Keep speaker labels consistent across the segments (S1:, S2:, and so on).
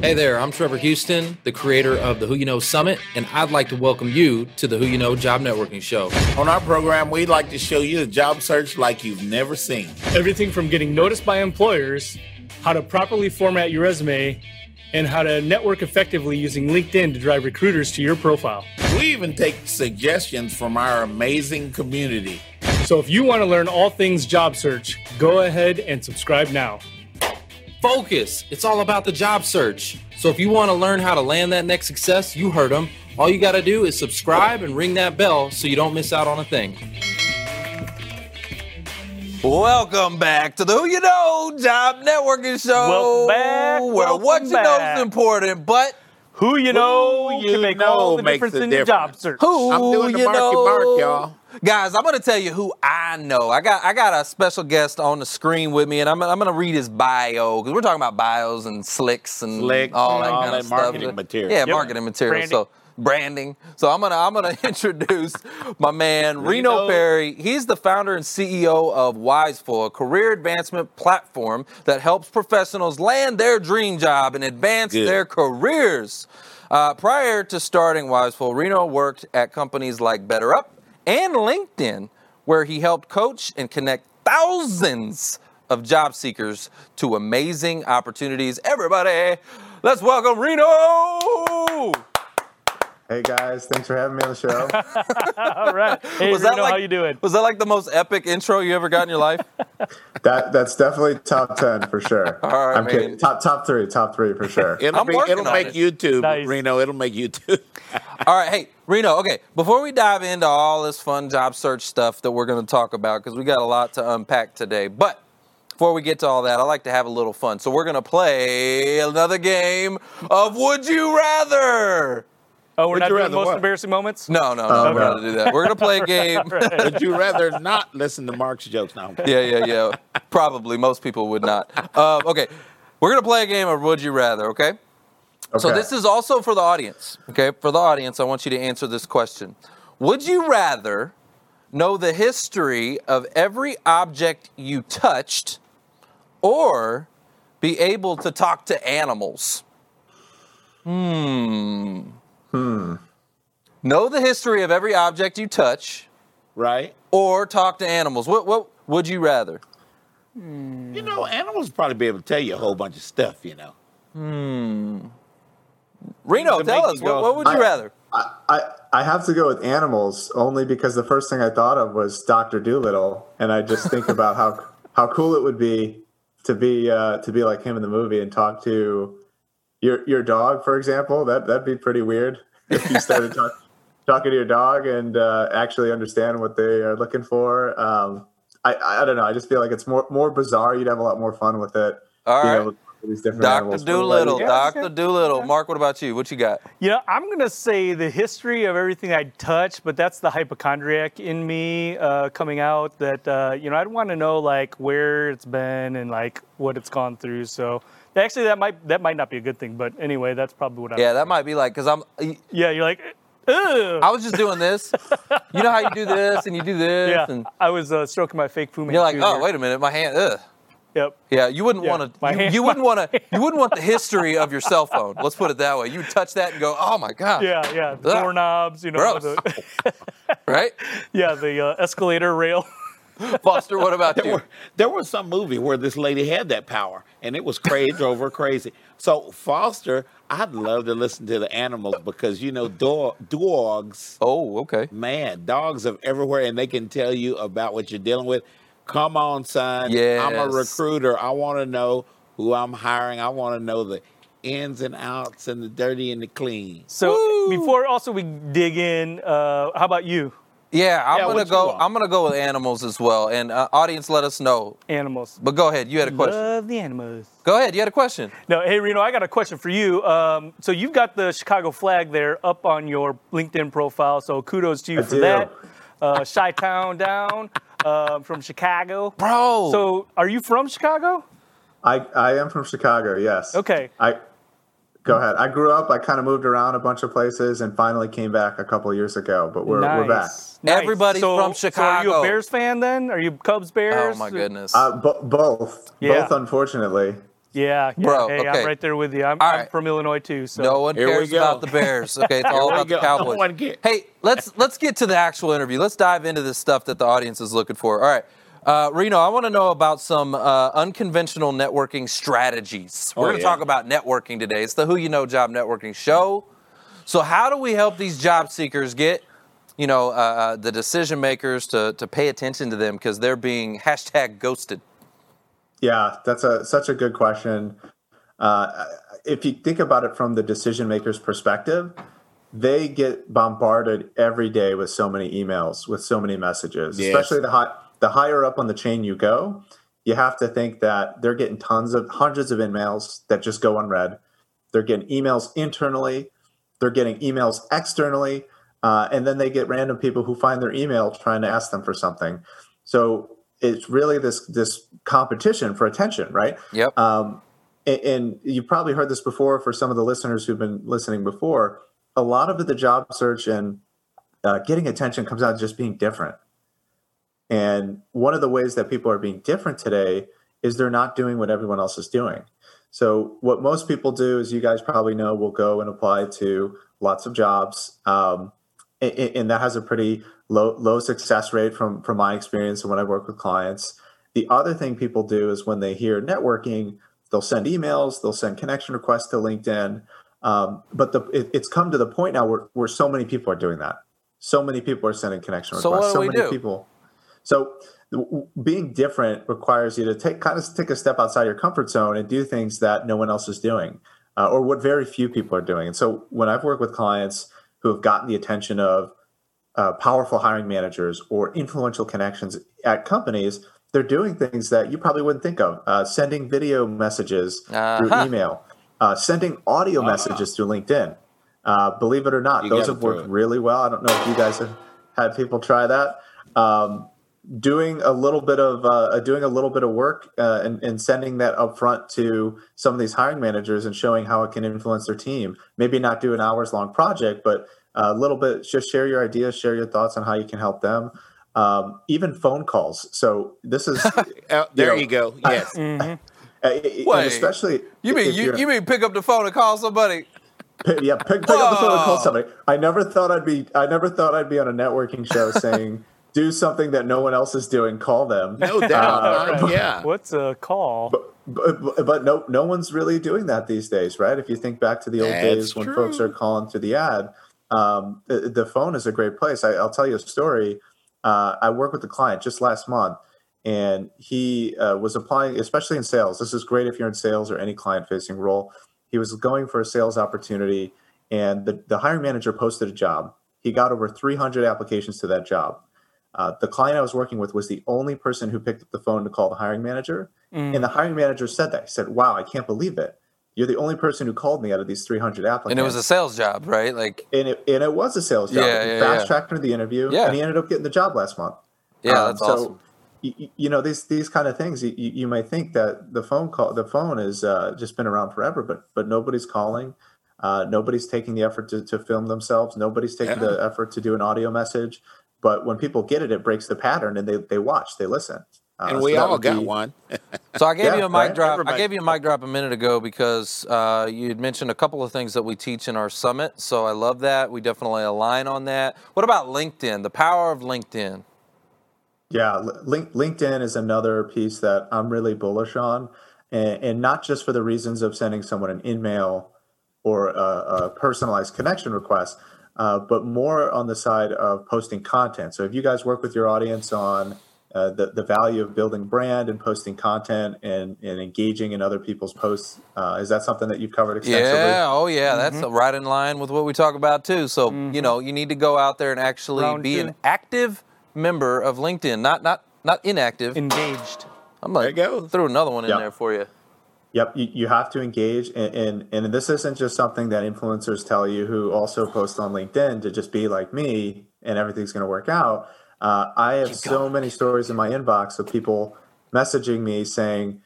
S1: Hey there, I'm Trevor Houston, the creator of the Who You Know Summit, and I'd like to welcome you to the Who You Know Job Networking Show.
S2: On our program, we'd like to show you a job search like you've never seen.
S3: Everything from getting noticed by employers, how to properly format your resume, and how to network effectively using LinkedIn to drive recruiters to your profile.
S2: We even take suggestions from our amazing community.
S3: So if you want to learn all things job search, go ahead and subscribe now.
S1: Focus. It's all about the job search. So if you want to learn how to land that next success, you heard them. All you got to do is subscribe and ring that bell so you don't miss out on a thing.
S4: Welcome back to the Who You Know Job Networking Show.
S3: Welcome back,
S4: Where
S3: welcome
S4: what you know is important, but
S3: Who you know
S2: Who you
S3: can make
S2: know
S3: all the
S2: makes
S3: difference in your job search.
S4: who
S2: I'm doing the
S4: you
S2: Marky
S4: know?
S2: Mark, y'all.
S4: Guys, I'm going to tell you who I know. I got I got a special guest on the screen with me, and I'm, I'm going to read his bio because we're talking about bios and slicks and
S2: Slick,
S4: all that
S2: all
S4: kind
S2: that
S4: of stuff.
S2: marketing material.
S4: Yeah,
S3: Yep.
S4: marketing material.
S3: Branding.
S4: So branding. So I'm gonna I'm gonna introduce my man Reno
S2: Reno.
S4: Perry. He's the founder and CEO of Wiseful, a career advancement platform that helps professionals land their dream job and advance
S2: Good.
S4: their careers. Uh, prior to starting Wiseful, Reno worked at companies like BetterUp and LinkedIn, where he helped coach and connect thousands of job seekers to amazing opportunities. Everybody, let's welcome Reno.
S5: Hey guys, thanks for having me on the show.
S3: All right. Hey,
S4: was that
S3: Reno,
S4: like
S3: how you doing?
S4: Was that like the most epic intro you ever got in your life?
S5: that that's definitely top ten for sure.
S4: All right,
S5: I'm
S4: man.
S5: kidding. Top top three, top three for sure.
S2: It'll,
S4: I'm
S2: be,
S4: working
S2: it'll make
S4: it.
S2: YouTube,
S3: Nice.
S2: Reno. It'll make YouTube.
S4: All right, hey Reno. Okay, before we dive into all this fun job search stuff that we're going to talk about, because we got a lot to unpack today, but. Before we get to all that, I like to have a little fun. So we're going to play another game of Would You Rather?
S3: Oh, we're
S2: Would
S3: not
S2: you
S3: doing
S2: rather
S3: the most
S2: what?
S3: embarrassing moments?
S4: No, no, no,
S5: Oh,
S4: we're not going to do that. We're going to play a game.
S2: Would you rather not listen to Mark's jokes now?
S4: yeah, yeah, yeah. Probably most people would not. Um, okay, we're gonna play a game of Would You Rather. Okay. So this is also for the audience. Okay, for the audience, I want you to answer this question: Would you rather know the history of every object you touched, or be able to talk to animals? Hmm. Hmm. Know the history of every object you touch,
S2: Right?
S4: or talk to animals. What what would you rather?
S2: You know, animals probably be able to tell you a whole bunch of stuff. You know.
S4: Hmm.
S2: Reno,
S4: tell us what, what would you
S5: I-
S4: rather?
S5: I, I I have to go with animals only because the first thing I thought of was Doctor Dolittle, and I just think about how how cool it would be to be uh, to be like him in the movie and talk to your your dog, for example. That that'd be pretty weird if you started talk, talking to your dog and uh, actually understand what they are looking for. Um, I I don't know. I just feel like it's more more bizarre. You'd have a lot more fun with it.
S4: All right.
S5: able to talk these different
S4: Dr.
S5: animals.
S4: Dolittle,
S3: Yeah,
S4: Dr.
S3: sure.
S4: Dolittle. Mark, what about you? What you got?
S3: You know, I'm going to say the history of everything I touch, but that's the hypochondriac in me uh, coming out that, uh, you know, I'd want to know like where it's been and like what it's gone through. So actually that might, that might not be a good thing, but anyway, that's probably what I,
S4: Yeah, that might be like, because I'm,
S3: yeah, you're like, Ugh.
S4: I was just doing this. You know how you do this and you do this,
S3: yeah,
S4: and
S3: I was uh, stroking my fake Fu
S4: you're like, oh,
S3: here.
S4: wait a minute, my hand, ugh.
S3: Yep.
S4: Yeah, you wouldn't
S3: Yeah,
S4: want to. You, you wouldn't want to. You wouldn't want the history of your cell phone. Let's put it that way. You would touch that and go, "Oh my god!"
S3: Yeah, yeah. The
S4: Ugh.
S3: doorknobs, you know.
S4: Gross.
S3: The,
S4: Right,
S3: yeah, the uh, escalator rail.
S4: Foster. What about
S2: There,
S4: you?
S2: were, there was some movie where this lady had that power, and it was crazy, drove her crazy. So Foster, I'd love to listen to the animals because you know, dog, dogs,
S4: Oh, okay.
S2: man, dogs are everywhere, and they can tell you about what you're dealing with. Come on, son. I'm a recruiter. I want to know who I'm hiring. I want to know the ins and outs and the dirty and the clean.
S3: So
S4: Woo.
S3: before also we dig in, uh, how about you?
S4: Yeah, I'm
S2: Yeah,
S4: gonna go. I'm gonna go with animals as well. And uh, audience, let us know.
S3: Animals.
S4: But go ahead. You had a question.
S3: Love the animals.
S4: Go ahead. You had a question.
S3: No, hey Reno, I got a question for you. Um, so you've got the Chicago flag there up on your LinkedIn profile. So kudos to you
S5: I
S3: for
S5: do.
S3: that. Uh, Chi Town down uh, from Chicago.
S4: Bro.
S3: So are you from Chicago?
S5: I, I am from Chicago, yes.
S3: Okay.
S5: I go ahead. I grew up, I kind of moved around a bunch of places and finally came back a couple of years ago, but we're we're back.
S3: Nice. Nice.
S4: Everybody's
S3: So-
S4: from
S3: So are you a Bears fan then? Are you Cubs Bears?
S4: Oh my goodness.
S5: Uh, bo- both.
S3: Yeah.
S5: Both unfortunately.
S3: Yeah, yeah.
S4: Bro,
S3: hey,
S4: okay.
S3: I'm right there with you. I'm,
S4: All
S3: I'm
S4: right.
S3: from Illinois too. So
S4: No one
S2: Here
S4: cares about the Bears. Okay, it's all
S2: Here we
S4: about the. Cowboys.
S2: No.
S4: Hey, let's let's get to the actual interview. Let's dive into this stuff that the audience is looking for. All right, uh, Reno, I want to know about some uh, unconventional networking strategies. We're
S2: Oh,
S4: going to
S2: yeah.
S4: talk about networking today. It's the Who You Know Job Networking Show. So, how do we help these job seekers get, you know, uh, uh, the decision makers to to pay attention to them because they're being hashtag ghosted?
S5: Yeah, that's a such a good question. Uh, if you think about it from the decision maker's perspective, they get bombarded every day with so many emails, with so many messages.
S2: Yes.
S5: Especially the high, the higher up on the chain you go, you have to think that they're getting tons of hundreds of emails that just go unread. They're getting emails internally, they're getting emails externally, uh, and then they get random people who find their email trying to ask them for something. So it's really this this competition for attention, right?
S4: Yep.
S5: Um, and, and you've probably heard this before for some of the listeners who've been listening before. A lot of the job search and uh, getting attention comes out just being different. And one of the ways that people are being different today is they're not doing what everyone else is doing. So what most people do, as you guys probably know, will go and apply to lots of jobs, um, and, and that has a pretty low low success rate from from my experience and when I work with clients. The other thing people do is when they hear networking, they'll send emails, they'll send connection requests to LinkedIn. Um, but the, it, it's come to the point now where, where so many people are doing that. So many people are sending connection
S4: So
S5: requests.
S4: what do
S5: so
S4: we
S5: many
S4: do?
S5: people. So being different requires you to take kind of take a step outside your comfort zone and do things that no one else is doing, uh, or what very few people are doing. And so when I've worked with clients who have gotten the attention of uh, powerful hiring managers or influential connections at companies, they're doing things that you probably wouldn't think of. Uh, sending video messages through
S4: Uh-huh.
S5: email, uh, sending audio messages through LinkedIn. Uh, believe it or not,
S2: You
S5: those have worked really well. I don't know if you guys have had people try that. Um, doing a little bit of uh, doing a little bit of work uh, and, and sending that up front to some of these hiring managers and showing how it can influence their team. Maybe not do an hours long project, but a little bit. Just share your ideas, share your thoughts on how you can help them. Um, even phone calls. So this is
S2: Uh, there
S5: know,
S2: you go. Yes.
S3: Mhm.
S5: uh,
S4: Wait,
S5: especially
S4: You mean you,
S5: you're-
S4: mean pick up the phone and call somebody?
S5: Pick- yeah, pick, pick up the phone and call somebody. I never thought I'd be. I never thought I'd be on a networking show saying, "Do something that no one else is doing. Call them."
S2: No doubt.
S5: Uh,
S2: Uh, yeah.
S3: What's a call?
S5: but, but no, no one's really doing that these days, right? If you think back to the old
S2: That's
S5: days when folks are calling through the ad, um, the, the phone is a great place. I, I'll tell you a story. Uh, I worked with a client just last month, and he uh, was applying, especially in sales. This is great if you're in sales or any client-facing role. He was going for a sales opportunity, and the, the hiring manager posted a job. He got over 300 applications to that job. Uh, the client I was working with was the only person who picked up the phone to call the hiring manager.
S3: Mm.
S5: And the hiring manager said that. He said, Wow, I can't believe it. You're the only person who called me out of these 300 applicants.
S4: And it was a sales job, right? Like,
S5: and it, and it was a sales job.
S4: Yeah, yeah,
S5: Fast
S4: yeah.
S5: tracked her to the interview,
S4: Yeah.
S5: and he ended up getting the job last month.
S4: yeah,
S5: Um,
S4: that's
S5: so,
S4: awesome.
S5: You, you know these these kind of things. You, you might think that the phone call, the phone has uh, just been around forever, but but nobody's calling. Uh, nobody's taking the effort to, to film themselves. Nobody's taking
S2: Yeah.
S5: the effort to do an audio message. But when people get it, it breaks the pattern, and they they watch, they listen. Uh,
S2: and
S5: so
S2: we
S5: that
S2: all got
S5: be-
S2: one.
S4: So I gave
S5: Yeah,
S4: you a mic
S5: right?
S4: drop. I gave you a mic drop a minute ago because uh, you had mentioned a couple of things that we teach in our summit. So I love that. We definitely align on that. What about LinkedIn? The power of LinkedIn.
S5: Yeah, Link, LinkedIn is another piece that I'm really bullish on, and, and not just for the reasons of sending someone an email or a, a personalized connection request, uh, but more on the side of posting content. So if you guys work with your audience on uh, the, the value of building brand and posting content and, and engaging in other people's posts, uh, is that something that you've covered extensively?
S4: Yeah, oh yeah, that's right in line with what we talk about too. So you know, you need to go out there and actually
S3: Round
S4: be
S3: two.
S4: an active member of LinkedIn, not not not inactive.
S3: Engaged.
S4: I'm like,
S2: There you go.
S4: threw another one in
S5: Yeah.
S4: there for you.
S5: Yep, you, you have to engage, and, and and this isn't just something that influencers tell you who also post on LinkedIn to just be like me and everything's going to work out. Uh, I have so many stories in my inbox of people messaging me saying,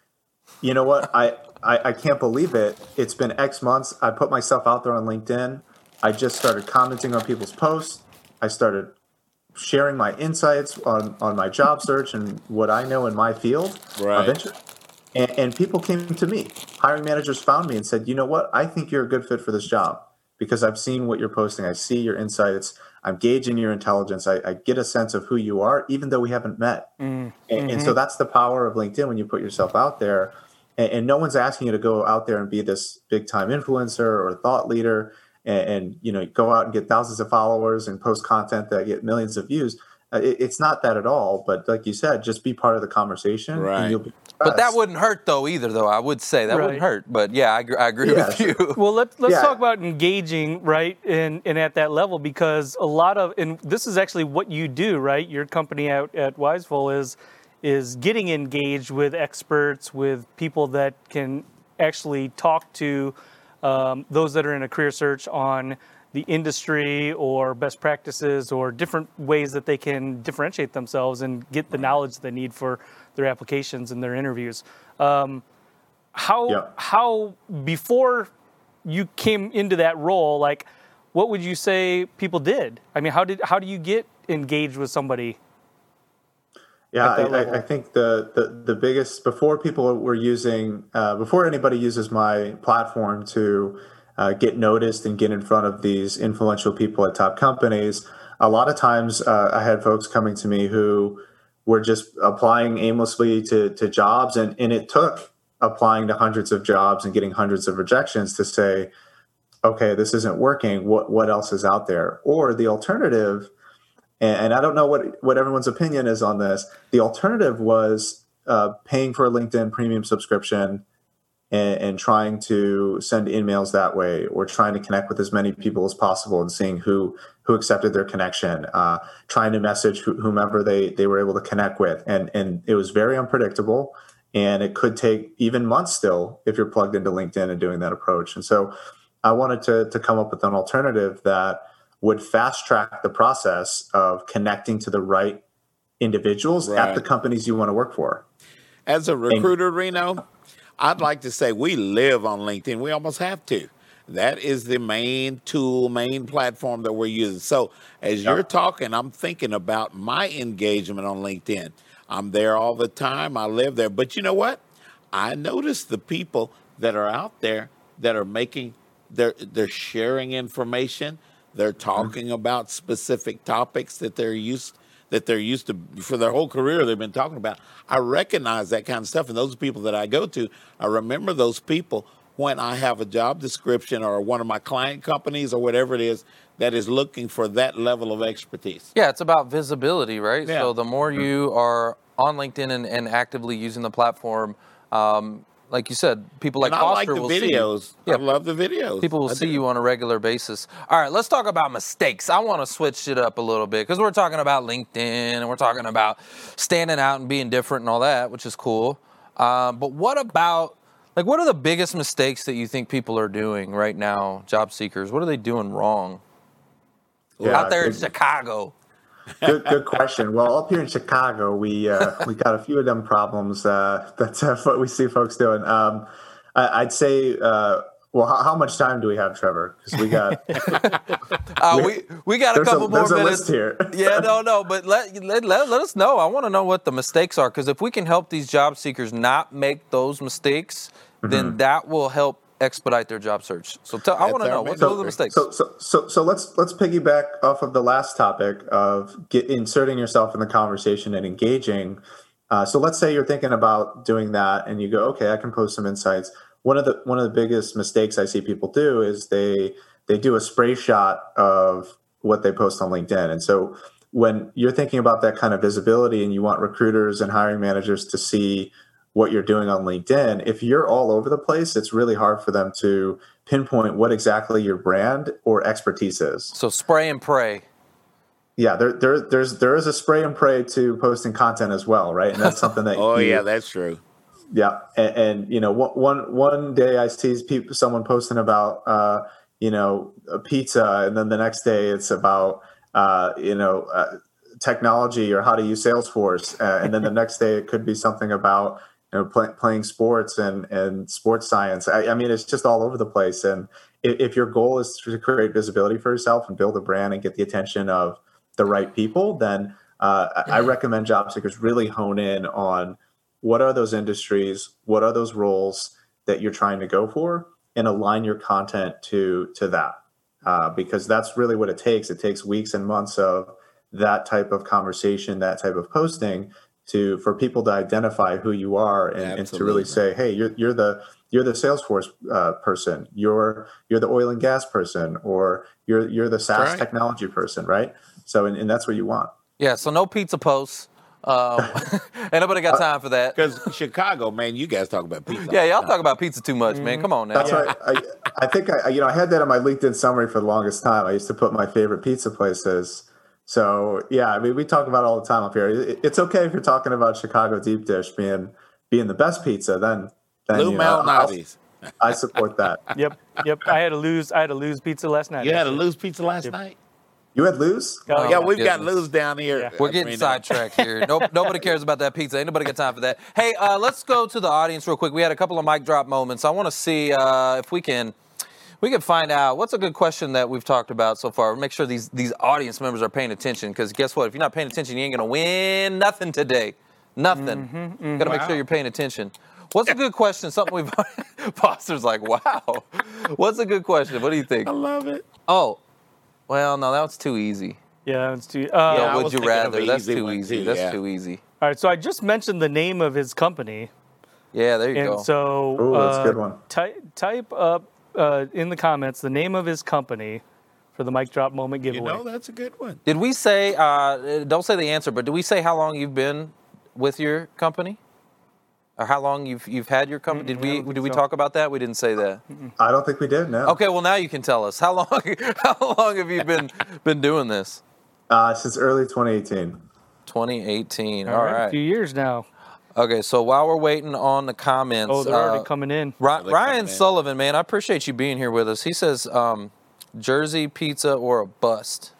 S5: "You know what? I, I I can't believe it. It's been X months. I put myself out there on LinkedIn. I just started commenting on people's posts. I started sharing my insights on on my job search and what I know in my field
S2: Right.
S5: of interest." And, and people came to me. Hiring managers found me and said, you know what? I think you're a good fit for this job because I've seen what you're posting. I see your insights. I'm gauging your intelligence. I, I get a sense of who you are, even though we haven't met. Mm-hmm. And, and so that's the power of LinkedIn when you put yourself out there. And, and no one's asking you to go out there and be this big time influencer or thought leader and, and you know go out and get thousands of followers and post content that get millions of views. Uh, it, it's not that at all. But like you said, just be part of the conversation.
S2: Right.
S5: And you'll be
S4: But that wouldn't hurt though either, though. I would say that wouldn't hurt. But yeah, I, agree- I agree
S5: Yeah,
S4: with
S5: sure.
S4: you.
S3: Well, let's let's
S5: Yeah.
S3: talk about engaging, right, and and at that level because a lot of and this is actually what you do, right? Your company out at Wiseful is is getting engaged with experts, with people that can actually talk to um, those that are in a career search on the industry or best practices or different ways that they can differentiate themselves and get the knowledge they need for their applications and their interviews. Um, how
S5: Yep.
S3: how before you came into that role like what would you say people did i mean how did how do you get engaged with somebody
S5: Yeah, I. I, I think the, the the biggest before people were using uh, before anybody uses my platform to uh, get noticed and get in front of these influential people at top companies. A lot of times, uh, I had folks coming to me who were just applying aimlessly to to jobs, and and it took applying to hundreds of jobs and getting hundreds of rejections to say, okay, this isn't working. What what else is out there? Or the alternative and, and I don't know what what everyone's opinion is on this. The alternative was uh, paying for a LinkedIn premium subscription and, and trying to send emails that way, or trying to connect with as many people as possible and seeing who who accepted their connection. Uh, trying to message wh- whomever they they were able to connect with, and and it was very unpredictable. And it could take even months still if you're plugged into LinkedIn and doing that approach. And so, I wanted to to come up with an alternative that would fast track the process of connecting to the right individuals
S2: Right.
S5: at the companies you want to work for.
S2: As a recruiter, Reno, I'd like to say we live on LinkedIn. We almost have to. That is the main tool, main platform that we're using. So as you're talking, I'm thinking about my engagement on LinkedIn. I'm there all the time. I live there. But you know what? I notice the people that are out there that are making they're they're sharing information. They're mm-hmm. talking about specific topics that they're used that they're used to for their whole career they've been talking about. I recognize that kind of stuff and those people that I go to, I remember those people when I have a job description or one of my client companies or whatever it is that is looking for that level of expertise.
S4: Yeah, it's about visibility, right?
S2: Yeah.
S4: So the more you are on LinkedIn and, and actively using the platform, um, like you said, people like
S2: and I like
S4: Foster
S2: the
S4: will see you.
S2: videos.
S4: Yeah.
S2: I love the videos.
S4: People will
S2: I
S4: see
S2: do.
S4: you on a regular basis. All right, let's talk about mistakes. I want to switch it up a little bit because we're talking about LinkedIn and we're talking about standing out and being different and all that, which is cool. Um, but what about, like, what are the biggest mistakes that you think people are doing right now, job seekers? What are they doing wrong
S5: Yeah,
S4: out there in Chicago?
S5: Good, good question. Well, up here in Chicago, we uh, we got a few of them problems. Uh, that's uh, what we see folks doing. Um, I, I'd say, uh, well, how, how much time do we have, Trevor? Because we got
S4: Uh, we we got a
S5: there's a,
S4: couple more
S5: there's a
S4: minutes.
S5: list here.
S4: yeah, no, no, but let, let, let, let us know. I want to know what the mistakes are because if we can help these job seekers not make those mistakes,
S5: Mm-hmm.
S4: then that will help expedite their job search. So tell, I want to know what, are the mistakes.
S5: So, so, so, so let's let's piggyback off of the last topic of get, inserting yourself in the conversation and engaging. Uh, so, let's say you're thinking about doing that, and you go, "Okay, I can post some insights." One of the one of the biggest mistakes I see people do is they they do a spray shot of what they post on LinkedIn, and so when you're thinking about that kind of visibility, and you want recruiters and hiring managers to see what you're doing on LinkedIn, if you're all over the place, it's really hard for them to pinpoint what exactly your brand or expertise is.
S4: so spray and pray.
S5: Yeah, there, there, there's there is a spray and pray to posting content as well, right? And that's something that
S2: Oh
S5: you,
S2: yeah, that's true.
S5: yeah, and, and you know, one one day I see people someone posting about uh, you know a pizza, and then the next day it's about uh, you know uh, technology or how to use Salesforce, uh, and then the next day it could be something about you know play, playing sports and and sports science. I, I mean, it's just all over the place. And if, if your goal is to create visibility for yourself and build a brand and get the attention of the right people, then uh, I I recommend job seekers really hone in on what are those industries, what are those roles that you're trying to go for, and align your content to to that. Uh, because that's really what it takes. It takes weeks and months of that type of conversation, that type of posting to for people to identify who you are and, and to really say, hey, you're, you're the you're the Salesforce uh, person, you're you're the oil and gas person, or you're you're the SaaS
S2: Right.
S5: technology person, right? So and, and that's what you want.
S4: Yeah, so no pizza posts. Um, ain't nobody got time for that.
S2: Because Chicago, man, you guys talk about pizza.
S4: Yeah, y'all talk about pizza too much, man. Come on now.
S5: That's right. I, I think I, you know, I had that on my LinkedIn summary for the longest time. I used to put my favorite pizza places. So yeah, I mean, we talk about it all the time up here. It's okay if you're talking about Chicago deep dish being being the best pizza. Then, then
S2: Lou
S5: you know, I'll-
S2: Malnati's.
S5: I support that.
S3: Yep, yep. I had a Lou's. I had to Lou's pizza last night.
S2: You had a Lou's pizza last night?
S5: You had Lou's.
S3: Oh,
S2: yeah, we've got Lou's down here.
S3: Yeah.
S4: We're getting sidetracked here. Nope, nobody cares about that pizza. Ain't nobody got time for that. Hey, uh, let's go to the audience real quick. We had a couple of mic drop moments. I want to see uh, if we can we can find out what's a good question that we've talked about so far. Make sure these these audience members are paying attention because guess what? If you're not paying attention, you ain't gonna win nothing today. Nothing.
S3: Mm-hmm,
S4: Got to make sure you're paying attention. What's a good question? Something we've Foster's like, wow. What's a good question? What do you think?
S2: I love it.
S4: Oh, well, no, that was too easy.
S3: Yeah, it's too. Uh,
S2: Yeah,
S4: Yeah, would you rather? That's too easy.
S2: too,
S4: That's
S2: yeah.
S4: too easy.
S3: All right, so I just mentioned the name of his company,
S4: Yeah, there you
S3: and
S4: go.
S3: so
S5: Ooh, that's a
S3: uh,
S5: good one.
S3: Ty- type up uh, in the comments the name of his company for the mic drop moment giveaway.
S2: You
S3: giveaway.
S2: know, that's a good one.
S4: Did we say? Uh, don't say the answer, but did we say how long you've been with your company, or how long you've you've had your company? Did we did we
S3: so.
S4: talk about that? We didn't say that.
S5: I don't think we did. No.
S4: Okay, well now you can tell us how long how long have you been been doing this?
S5: Uh, since early 2018.
S4: 2018.
S3: All
S4: All
S3: right, a few years now.
S4: Okay, so while we're waiting on the comments,
S3: Oh, they're already
S4: uh,
S3: coming in.
S4: Ry-
S2: they're
S4: Ryan
S2: coming in.
S4: Sullivan, man, I appreciate you being here with us. He says, um, "Jersey pizza or a bust."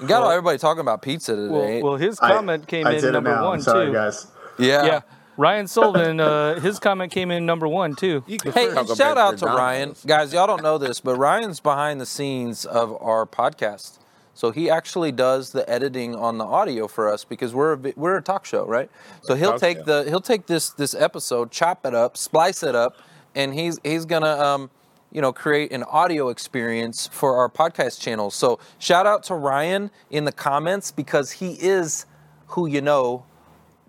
S4: You got
S5: Well-
S4: everybody talking about pizza today.
S3: Well, well, his
S5: I-
S3: comment came
S5: I
S3: in
S5: did it
S3: number
S5: now.
S3: one
S5: I'm sorry,
S3: too.
S5: guys.
S4: yeah.
S3: Yeah, Ryan Sullivan, uh, his comment came in number one too.
S4: Hey, shout out to Ryan. Guys, y'all don't know this, but Ryan's behind the scenes of our podcast. So he actually does the editing on the audio for us because we're a, we're a talk show, right? So he'll
S2: Talk
S4: take
S2: show.
S4: the he'll take this this episode, chop it up, splice it up, and he's he's gonna um, you know create an audio experience for our podcast channel. So shout out to Ryan in the comments because he is who you know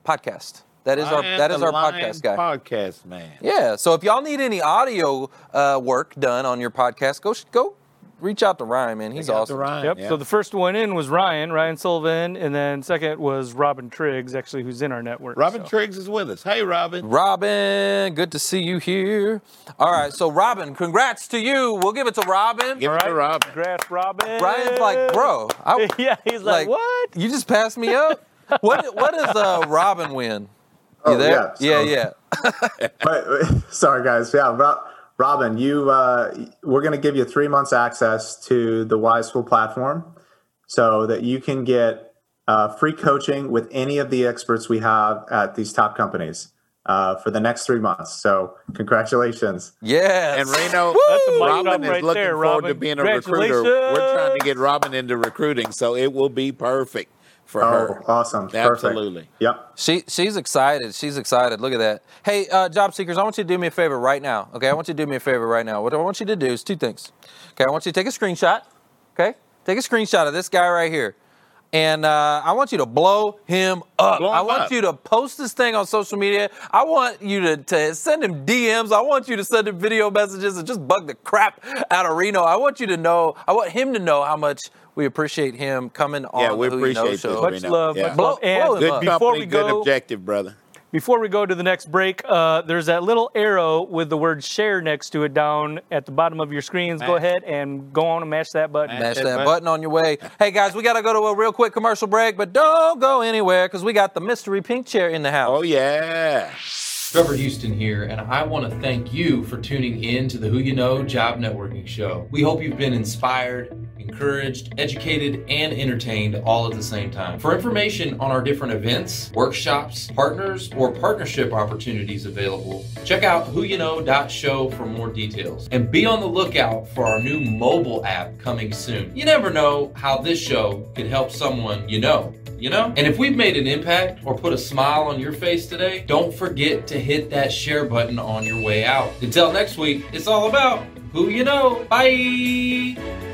S4: podcast. That is our that is our podcast guy.
S2: Podcast man.
S4: Yeah. So if y'all need any audio uh, work done on your podcast, go go reach out to Ryan, man. He's
S2: Shout out to
S4: awesome.
S2: Ryan,
S3: Yep.
S2: yeah.
S3: So the first one in was Ryan, Ryan Sullivan, and then second was Robin Triggs, actually, who's in our network.
S2: Robin
S3: so.
S2: Triggs is with us. Hey, Robin.
S4: Robin, good to see you here. All right, so Robin, congrats to you. We'll give it to Robin.
S2: Give
S3: All
S2: it to. Robin.
S3: Congrats, Robin.
S4: Ryan's like, bro, I,
S3: yeah, he's like, what?
S4: You just passed me up. What what does uh, Robin win? You
S5: Oh,
S4: there?
S5: yeah,
S4: yeah,
S5: so-
S4: yeah.
S5: But sorry, guys. Yeah, Ro- Robin, you uh, we're going to give you three months access to the Wiseful platform, so that you can get uh, free coaching with any of the experts we have at these top companies uh, for the next three months. So, congratulations.
S4: Yes.
S2: And Reno,
S3: That's a
S2: Robin is
S3: right
S2: looking
S3: there,
S2: forward to being a recruiter. We're trying to get Robin into recruiting, so it will be perfect for
S5: Oh,
S2: her.
S5: awesome!
S2: Absolutely.
S5: Perfect. Yep.
S4: She she's excited. She's excited. Look at that. Hey, uh, job seekers, I want you to do me a favor right now. Okay, I want you to do me a favor right now. What I want you to do is two things. Okay, I want you to take a screenshot. Okay, take a screenshot of this guy right here, and uh, I want you to blow him up.
S2: Blow him
S4: I want
S2: up.
S4: you to post this thing on social media. I want you to, to send him DMs. I want you to send him video messages and just bug the crap out of Reno. I want you to know. I want him to know how much we appreciate him coming on
S2: Yeah, we
S4: the Who You Know
S2: this,
S4: show.
S3: Much
S2: Reno.
S3: love,
S2: Yeah.
S3: much
S4: Blow-
S3: love. And
S4: blow him
S2: Good
S4: up.
S3: before
S2: company,
S3: we
S2: good objective, brother.
S3: Before we go to the next break, uh, there's that little arrow with the word share next to it down at the bottom of your screens. Go ahead and go on and mash that button.
S4: Mash
S2: that
S4: that
S2: button.
S4: button on your way. Hey guys, we gotta go to a real quick commercial break, but don't go anywhere because we got the mystery pink chair in the house.
S2: Oh, yeah.
S1: Trevor Houston here, and I want to thank you for tuning in to the Who You Know Job Networking Show. We hope you've been inspired, encouraged, educated, and entertained all at the same time. For information on our different events, workshops, partners, or partnership opportunities available, check out whoyouknow.show for more details. And be on the lookout for our new mobile app coming soon. You never know how this show could help someone you know.
S4: You know? And if we've made an impact or put a smile on your face today, don't forget to hit that share button on your way out. Until next week, it's all about who you know. Bye.